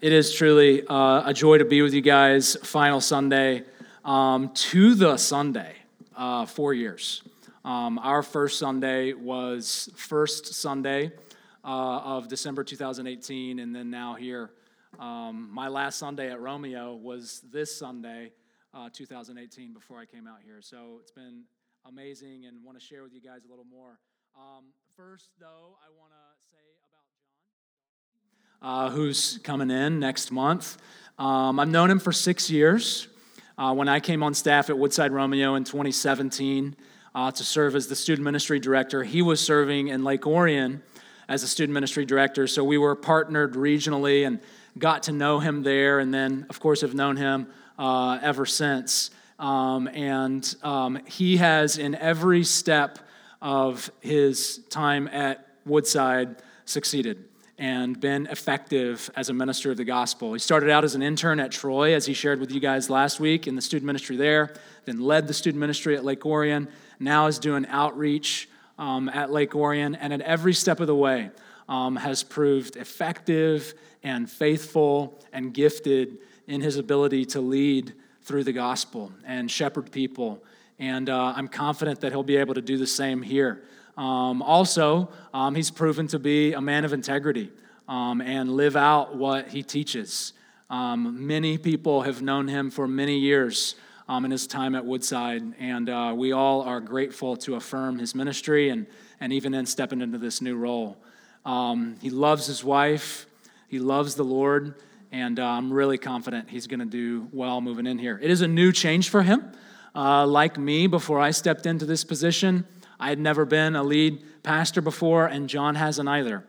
It is truly uh, a joy to be with you guys. Final Sunday um, to the Sunday, uh, four years. Um, our first Sunday was first Sunday uh, of December 2018, and then now here. Um, my last Sunday at Romeo was this Sunday, uh, 2018, before I came out here. So it's been amazing, and want to share with you guys a little more. Um, first, though, I want to uh, who's coming in next month. Um, I've known him for six years. Uh, when I came on staff at Woodside Romeo in 2017 uh, to serve as the student ministry director, he was serving in Lake Orion as a student ministry director. So we were partnered regionally and got to know him there, and then, of course, have known him uh, ever since. Um, and um, he has, in every step of his time at Woodside, succeeded and been effective as a minister of the gospel. He started out as an intern at Troy, as he shared with you guys last week in the student ministry there, then led the student ministry at Lake Orion, now is doing outreach um, at Lake Orion, and at every step of the way um, has proved effective and faithful and gifted in his ability to lead through the gospel and shepherd people. And uh, I'm confident that he'll be able to do the same here. Um, also, um, he's proven to be a man of integrity um, and live out what he teaches. Um, many people have known him for many years um, in his time at Woodside, and uh, we all are grateful to affirm his ministry and, and even in stepping into this new role. Um, he loves his wife, he loves the Lord, and uh, I'm really confident he's going to do well moving in here. It is a new change for him. Uh, like me, before I stepped into this position, I had never been a lead pastor before, and John hasn't either.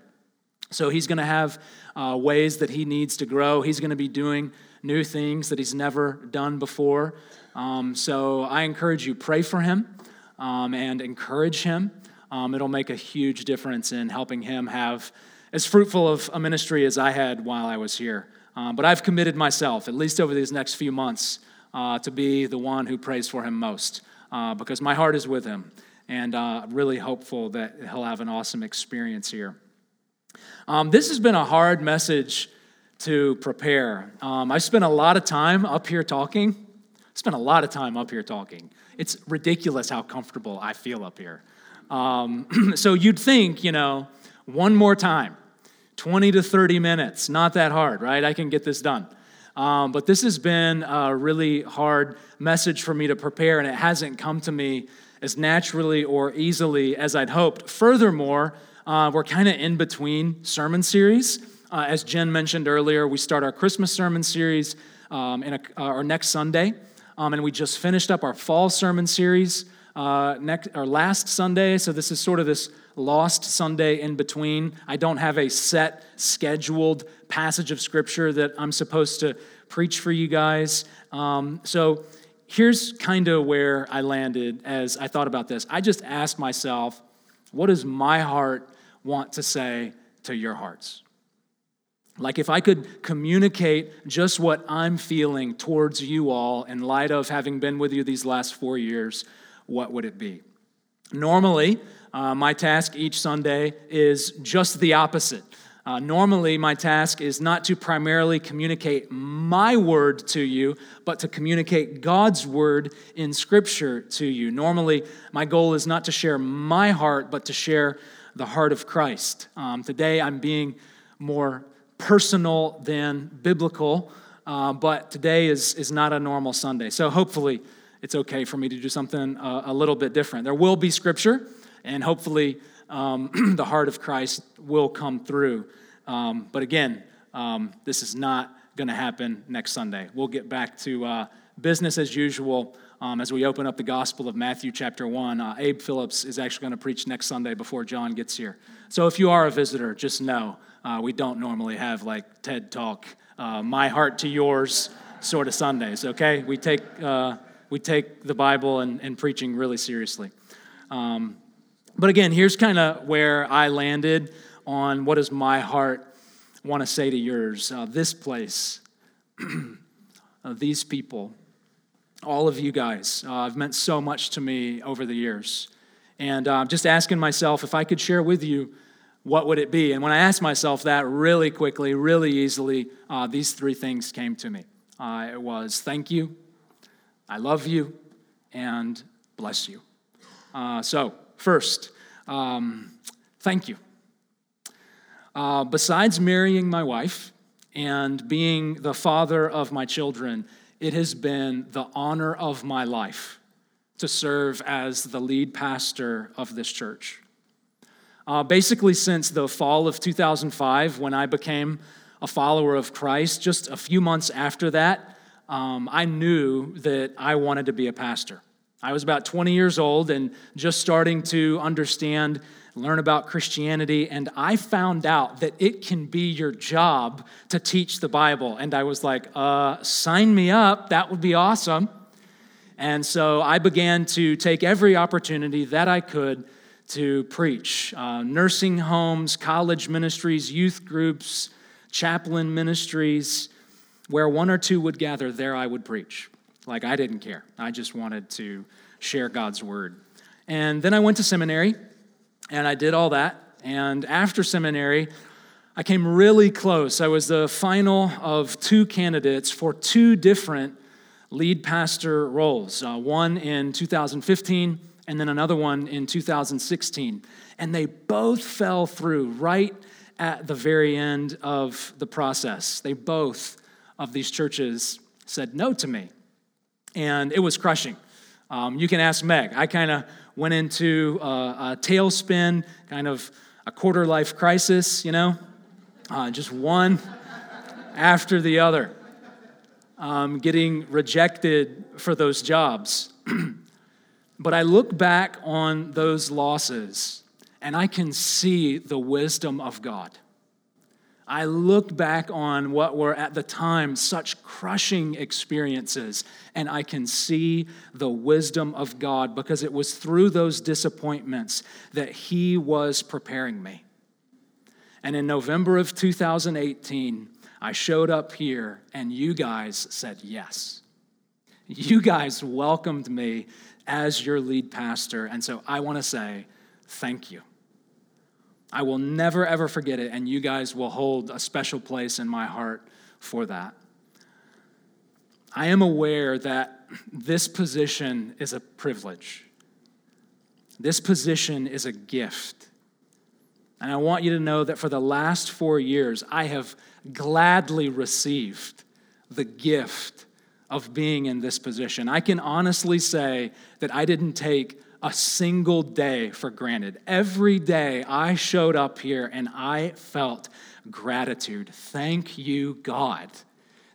So he's going to have uh, ways that he needs to grow. He's going to be doing new things that he's never done before. Um, so I encourage you, pray for him um, and encourage him. Um, it'll make a huge difference in helping him have as fruitful of a ministry as I had while I was here. Um, but I've committed myself, at least over these next few months, uh, to be the one who prays for him most uh, because my heart is with him and uh, really hopeful that he'll have an awesome experience here. Um, this has been a hard message to prepare. Um, I spent a lot of time up here talking. I spent a lot of time up here talking. It's ridiculous how comfortable I feel up here. Um, so you'd think, you know, one more time, 20 to 30 minutes, not that hard, right? I can get this done. Um, but this has been a really hard message for me to prepare, and it hasn't come to me as naturally or easily as I'd hoped. Furthermore, uh, we're kind of in between sermon series. Uh, as Jen mentioned earlier, we start our Christmas sermon series um, in a, uh, our next Sunday, um, and we just finished up our fall sermon series uh, next our last Sunday. So this is sort of this lost Sunday in between. I don't have a set scheduled passage of scripture that I'm supposed to preach for you guys. Um, so here's kind of where I landed as I thought about this. I just asked myself, what does my heart want to say to your hearts? Like, if I could communicate just what I'm feeling towards you all in light of having been with you these last four years, what would it be? Normally, uh, my task each Sunday is just the opposite. Uh, normally, my task is not to primarily communicate my word to you, but to communicate God's word in Scripture to you. Normally, my goal is not to share my heart, but to share the heart of Christ. Um, today, I'm being more personal than biblical, uh, but today is, is not a normal Sunday. So hopefully, it's okay for me to do something uh, a little bit different. There will be Scripture, and hopefully, um, the heart of Christ will come through. Um, but again, um, this is not going to happen next Sunday. We'll get back to uh, business as usual um, as we open up the Gospel of Matthew, chapter 1. Uh, Abe Phillips is actually going to preach next Sunday before John gets here. So if you are a visitor, just know uh, we don't normally have like TED Talk, uh, my heart to yours sort of Sundays, okay? We take, uh, we take the Bible and, and preaching really seriously. Um, but again, here's kind of where I landed on what is my heart want to say to yours. Uh, this place, uh, these people, all of you guys uh, have meant so much to me over the years. And I'm uh, just asking myself if I could share with you what would it be? And when I asked myself that really quickly, really easily, uh, these three things came to me. Uh, it was thank you, I love you, and bless you. So, first, um, thank you. Uh, besides marrying my wife and being the father of my children, it has been the honor of my life to serve as the lead pastor of this church. Uh, basically, since the fall of 2005, when I became a follower of Christ, just a few months after that, um, I knew that I wanted to be a pastor. I was about 20 years old and just starting to understand, learn about Christianity, and I found out that it can be your job to teach the Bible. And I was like, uh, sign me up, that would be awesome. And so I began to take every opportunity that I could to preach uh, nursing homes, college ministries, youth groups, chaplain ministries. Where one or two would gather, there I would preach. Like I didn't care. I just wanted to share God's word. And then I went to seminary and I did all that. And after seminary, I came really close. I was the final of two candidates for two different lead pastor roles uh, one in 2015 and then another one in 2016. And they both fell through right at the very end of the process. They both of these churches said no to me and it was crushing. Um, you can ask Meg. I kind of went into a, a, tailspin, kind of a quarter life crisis, you know, uh, just one after the other, um, getting rejected for those jobs. but I look back on those losses and I can see the wisdom of God. I look back on what were at the time such crushing experiences, and I can see the wisdom of God because it was through those disappointments that He was preparing me. And in November of 2018, I showed up here, and you guys said yes. You guys welcomed me as your lead pastor, and so I want to say thank you. I will never, ever forget it, and you guys will hold a special place in my heart for that. I am aware that this position is a privilege. This position is a gift. And I want you to know that for the last four years, I have gladly received the gift of being in this position. I can honestly say that I didn't take a single day for granted. Every day I showed up here and I felt gratitude. Thank you, God.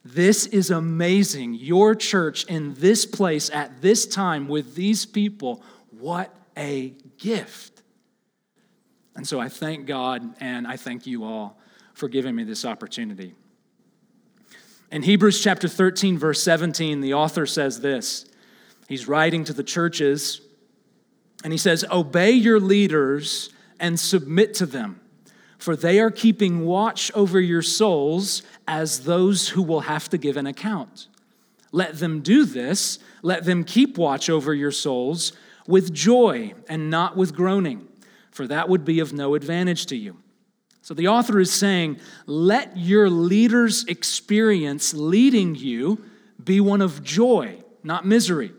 This is amazing. Your church in this place at this time with these people, what a gift. And so I thank God and I thank you all for giving me this opportunity. In Hebrews chapter 13, verse 17, the author says this. He's writing to the churches and he says, Obey your leaders and submit to them, for they are keeping watch over your souls as those who will have to give an account. Let them do this, let them keep watch over your souls with joy and not with groaning, for that would be of no advantage to you. So the author is saying, let your leader's experience leading you be one of joy, not misery.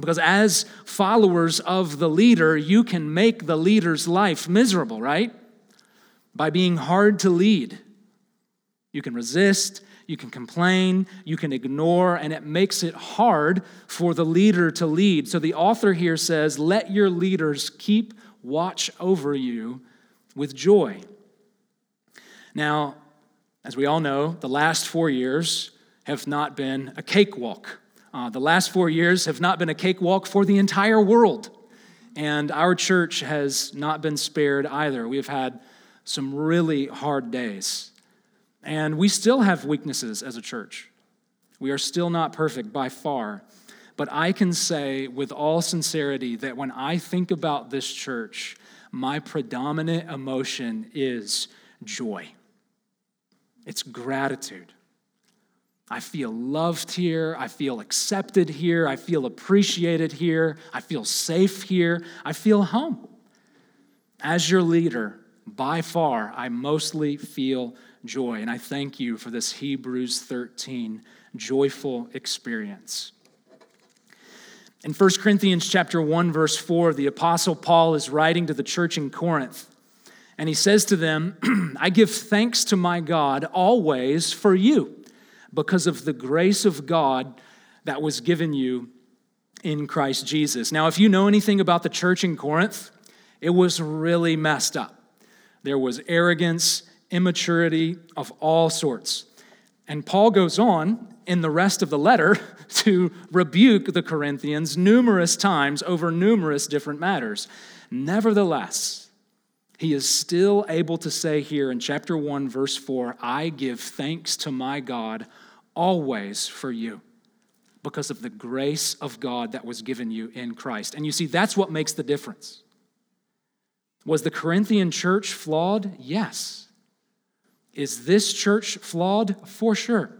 Because as followers of the leader, you can make the leader's life miserable, right? By being hard to lead. You can resist, you can complain, you can ignore, and it makes it hard for the leader to lead. So the author here says, Let your leaders keep watch over you with joy. Now, as we all know, the last four years have not been a cakewalk uh, the last four years have not been a cakewalk for the entire world. And our church has not been spared either. We've had some really hard days. And we still have weaknesses as a church. We are still not perfect by far. But I can say with all sincerity that when I think about this church, my predominant emotion is joy. It's gratitude. I feel loved here. I feel accepted here. I feel appreciated here. I feel safe here. I feel home. As your leader, by far, I mostly feel joy. And I thank you for this Hebrews 13 joyful experience. In 1 Corinthians chapter 1 verse 4, the apostle Paul is writing to the church in Corinth, and he says to them, "I give thanks to my God always for you, because of the grace of God that was given you in Christ Jesus." Now, if you know anything about the church in Corinth, it was really messed up. There was arrogance, immaturity of all sorts. And Paul goes on in the rest of the letter to rebuke the Corinthians numerous times over numerous different matters. Nevertheless, he is still able to say here in chapter 1, verse 4 I give thanks to my God always for you because of the grace of God that was given you in Christ. And you see, that's what makes the difference. Was the Corinthian church flawed? Yes. Is this church flawed? For sure.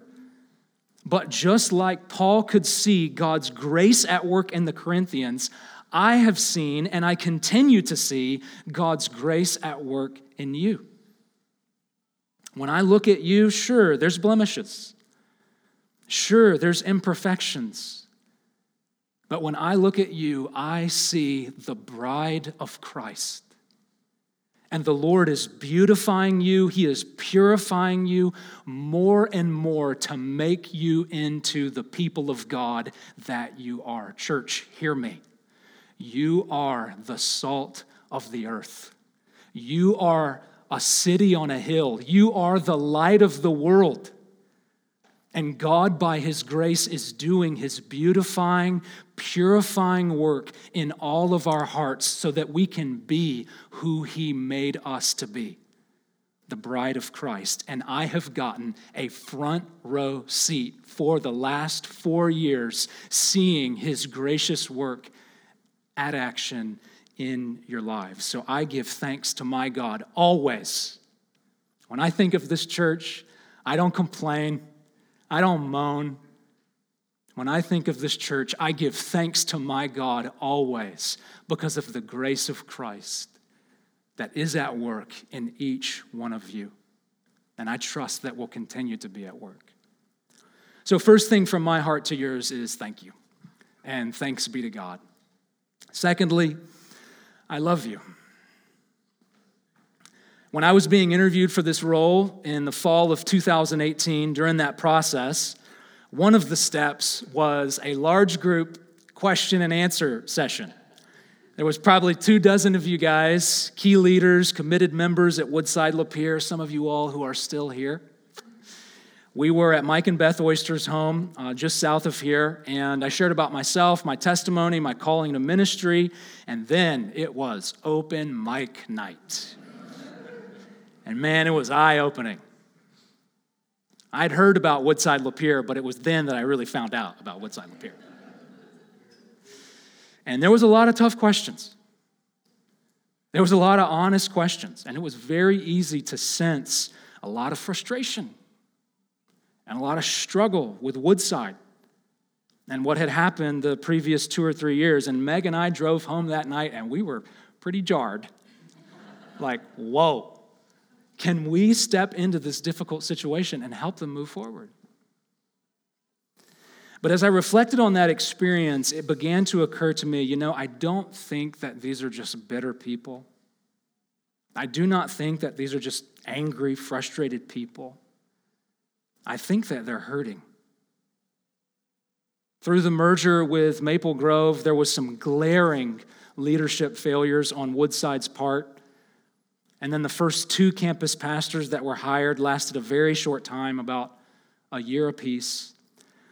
But just like Paul could see God's grace at work in the Corinthians, I have seen and I continue to see God's grace at work in you. When I look at you, sure, there's blemishes. Sure, there's imperfections. But when I look at you, I see the bride of Christ. And the Lord is beautifying you, He is purifying you more and more to make you into the people of God that you are. Church, hear me. You are the salt of the earth. You are a city on a hill. You are the light of the world. And God, by His grace, is doing His beautifying, purifying work in all of our hearts so that we can be who He made us to be the bride of Christ. And I have gotten a front row seat for the last four years, seeing His gracious work at action in your lives. So I give thanks to my God always. When I think of this church, I don't complain. I don't moan. When I think of this church, I give thanks to my God always because of the grace of Christ that is at work in each one of you. And I trust that will continue to be at work. So, first thing from my heart to yours is thank you. And thanks be to God. Secondly, I love you. When I was being interviewed for this role in the fall of 2018, during that process, one of the steps was a large group question and answer session. There was probably two dozen of you guys, key leaders, committed members at Woodside Lapeer, some of you all who are still here. We were at Mike and Beth Oyster's home uh, just south of here, and I shared about myself, my testimony, my calling to ministry, and then it was open mic night. And man, it was eye opening. I'd heard about Woodside Lapeer, but it was then that I really found out about Woodside Lapeer. And there was a lot of tough questions. There was a lot of honest questions, and it was very easy to sense a lot of frustration and a lot of struggle with Woodside and what had happened the previous two or three years. And Meg and I drove home that night, and we were pretty jarred. like, whoa. Can we step into this difficult situation and help them move forward? But as I reflected on that experience, it began to occur to me you know, I don't think that these are just bitter people. I do not think that these are just angry, frustrated people. I think that they're hurting. Through the merger with Maple Grove, there was some glaring leadership failures on Woodside's part. And then the first two campus pastors that were hired lasted a very short time, about a year apiece.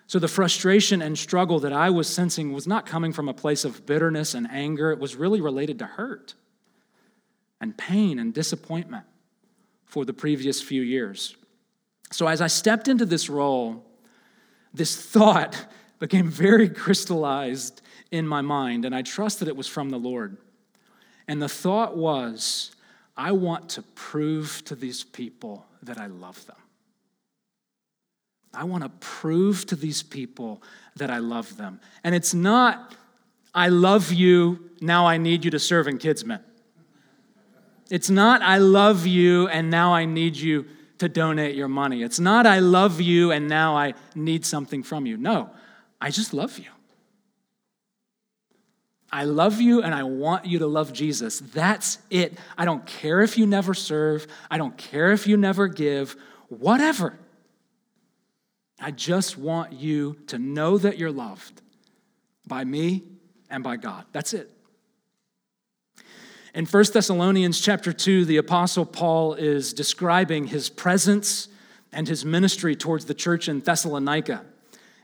So the frustration and struggle that I was sensing was not coming from a place of bitterness and anger, it was really related to hurt and pain and disappointment for the previous few years. So as I stepped into this role, this thought became very crystallized in my mind, and I trust that it was from the Lord. And the thought was, I want to prove to these people that I love them. I want to prove to these people that I love them. And it's not, I love you, now I need you to serve in Kidsmen. It's not, I love you and now I need you to donate your money. It's not, I love you and now I need something from you. No, I just love you. I love you and I want you to love Jesus. That's it. I don't care if you never serve, I don't care if you never give, whatever. I just want you to know that you're loved by me and by God. That's it. In 1 Thessalonians chapter 2, the apostle Paul is describing his presence and his ministry towards the church in Thessalonica.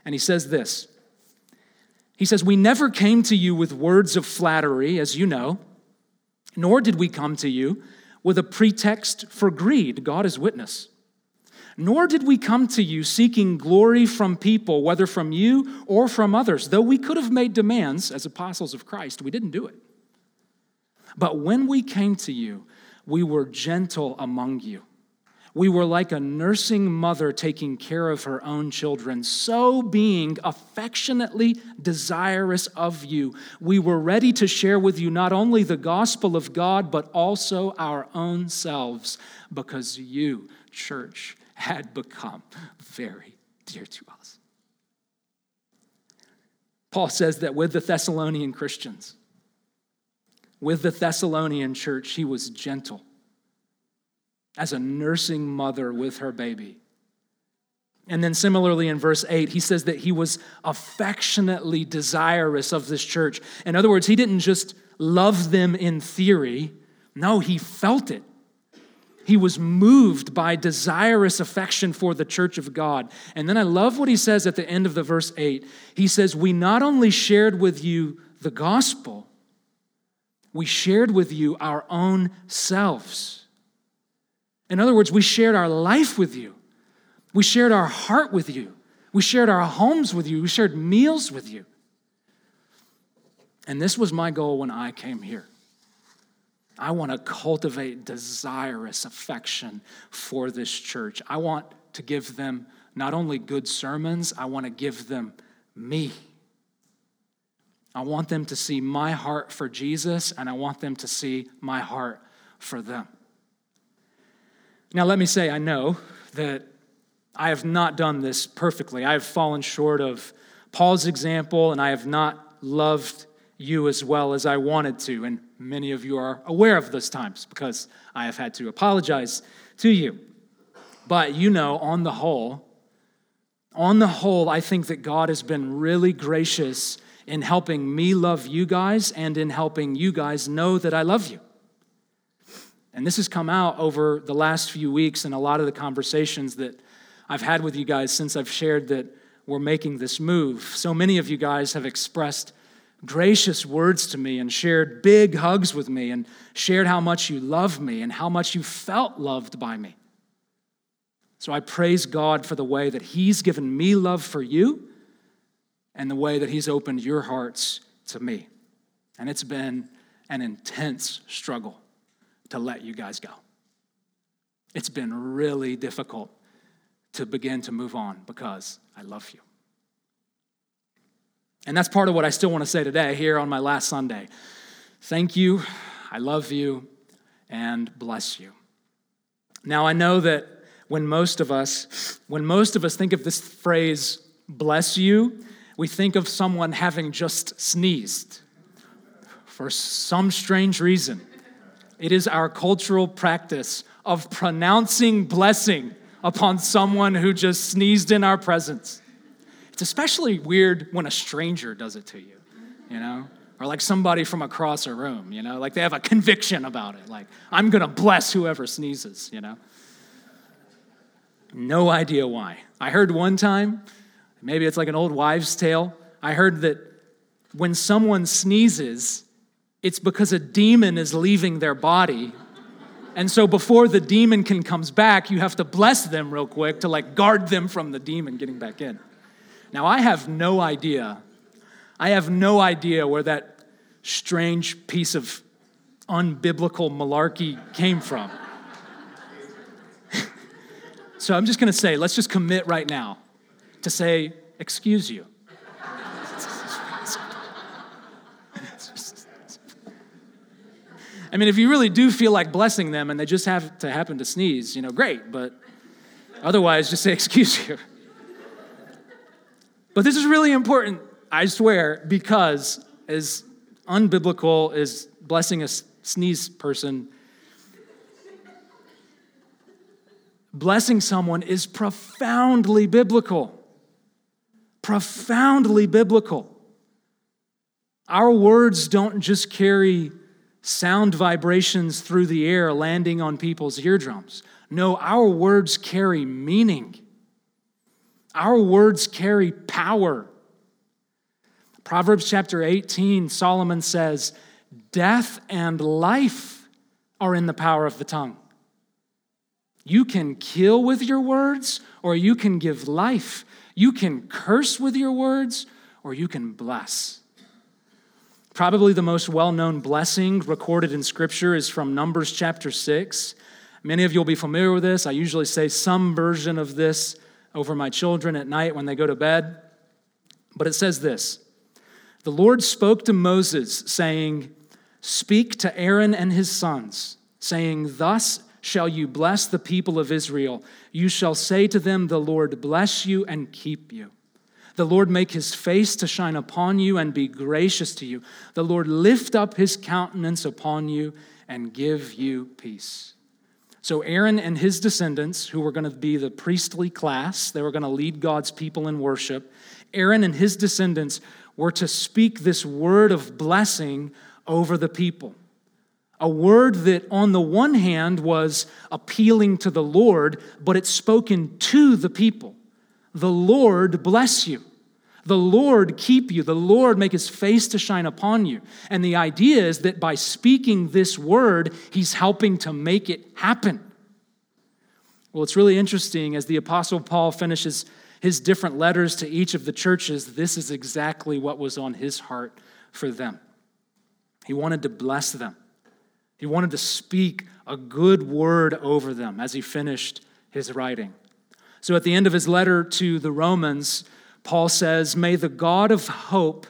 And he says this he says, We never came to you with words of flattery, as you know, nor did we come to you with a pretext for greed. God is witness. Nor did we come to you seeking glory from people, whether from you or from others. Though we could have made demands as apostles of Christ, we didn't do it. But when we came to you, we were gentle among you we were like a nursing mother taking care of her own children, so being affectionately desirous of you, we were ready to share with you not only the gospel of God, but also our own selves, because you, church, had become very dear to us. Paul says that with the Thessalonian Christians, with the Thessalonian church, he was gentle as a nursing mother with her baby. And then, similarly, in verse 8, he says that he was affectionately desirous of this church. In other words, he didn't just love them in theory, no, he felt it. He was moved by desirous affection for the church of God. And then I love what he says at the end of the verse 8. He says, We not only shared with you the gospel, we shared with you our own selves. In other words, we shared our life with you. We shared our heart with you. We shared our homes with you. We shared meals with you. And this was my goal when I came here. I want to cultivate desirous affection for this church. I want to give them not only good sermons, I want to give them me. I want them to see my heart for Jesus, and I want them to see my heart for them. Now, let me say, I know that I have not done this perfectly. I have fallen short of Paul's example, and I have not loved you as well as I wanted to. And many of you are aware of those times because I have had to apologize to you. But you know, on the whole, on the whole, I think that God has been really gracious in helping me love you guys and in helping you guys know that I love you. And this has come out over the last few weeks in a lot of the conversations that I've had with you guys since I've shared that we're making this move. So many of you guys have expressed gracious words to me and shared big hugs with me and shared how much you love me and how much you felt loved by me. So I praise God for the way that He's given me love for you and the way that He's opened your hearts to me. And it's been an intense struggle to let you guys go. It's been really difficult to begin to move on because I love you. And that's part of what I still want to say today here on my last Sunday. Thank you, I love you, and bless you. Now, I know that when most of us, when most of us think of this phrase, bless you, we think of someone having just sneezed for some strange reason. It is our cultural practice of pronouncing blessing upon someone who just sneezed in our presence. It's especially weird when a stranger does it to you, you know? Or like somebody from across a room, you know? Like they have a conviction about it. Like, I'm gonna bless whoever sneezes, you know? No idea why. I heard one time, maybe it's like an old wives' tale, I heard that when someone sneezes, it's because a demon is leaving their body. And so before the demon can comes back, you have to bless them real quick to like guard them from the demon getting back in. Now I have no idea. I have no idea where that strange piece of unbiblical malarkey came from. so I'm just going to say, let's just commit right now to say, excuse you. I mean, if you really do feel like blessing them and they just have to happen to sneeze, you know, great, but otherwise, just say, excuse you. But this is really important, I swear, because as unbiblical as blessing a sneeze person, blessing someone is profoundly biblical. Profoundly biblical. Our words don't just carry sound vibrations through the air landing on people's eardrums. No, our words carry meaning. Our words carry power. Proverbs chapter 18, Solomon says, Death and life are in the power of the tongue. You can kill with your words, or you can give life. You can curse with your words, or you can bless. Probably the most well known blessing recorded in Scripture is from Numbers chapter 6. Many of you will be familiar with this. I usually say some version of this over my children at night when they go to bed. But it says this The Lord spoke to Moses, saying, Speak to Aaron and his sons, saying, Thus shall you bless the people of Israel. You shall say to them, The Lord bless you and keep you. The Lord make his face to shine upon you and be gracious to you. The Lord lift up his countenance upon you and give you peace. So, Aaron and his descendants, who were going to be the priestly class, they were going to lead God's people in worship. Aaron and his descendants were to speak this word of blessing over the people. A word that, on the one hand, was appealing to the Lord, but it's spoken to the people. The Lord bless you. The Lord keep you. The Lord make his face to shine upon you. And the idea is that by speaking this word, he's helping to make it happen. Well, it's really interesting as the Apostle Paul finishes his different letters to each of the churches, this is exactly what was on his heart for them. He wanted to bless them, he wanted to speak a good word over them as he finished his writing. So at the end of his letter to the Romans, Paul says, May the God of hope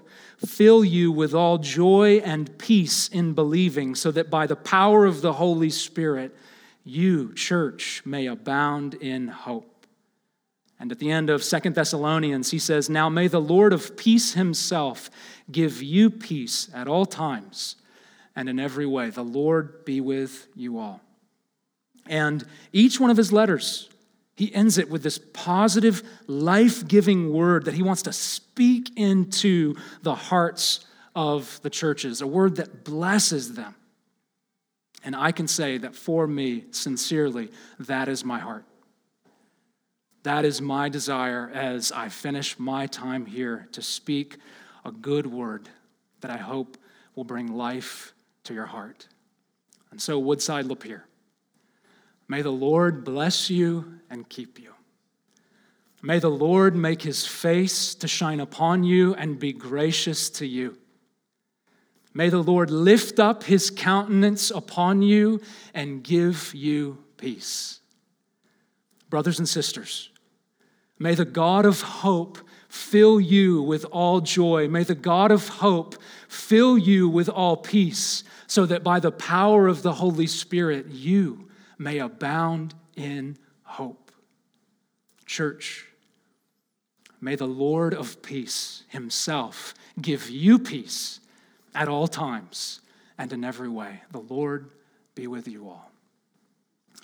fill you with all joy and peace in believing, so that by the power of the Holy Spirit, you, church, may abound in hope. And at the end of Second Thessalonians, he says, Now may the Lord of peace himself give you peace at all times and in every way. The Lord be with you all. And each one of his letters, he ends it with this positive, life giving word that he wants to speak into the hearts of the churches, a word that blesses them. And I can say that for me, sincerely, that is my heart. That is my desire as I finish my time here to speak a good word that I hope will bring life to your heart. And so, Woodside Lapeer. May the Lord bless you and keep you. May the Lord make his face to shine upon you and be gracious to you. May the Lord lift up his countenance upon you and give you peace. Brothers and sisters, may the God of hope fill you with all joy. May the God of hope fill you with all peace, so that by the power of the Holy Spirit, you may abound in hope. Church, may the Lord of peace himself give you peace at all times and in every way. The Lord be with you all.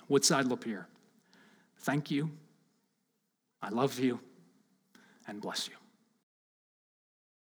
Woodside Lapeer, thank you. I love you and bless you.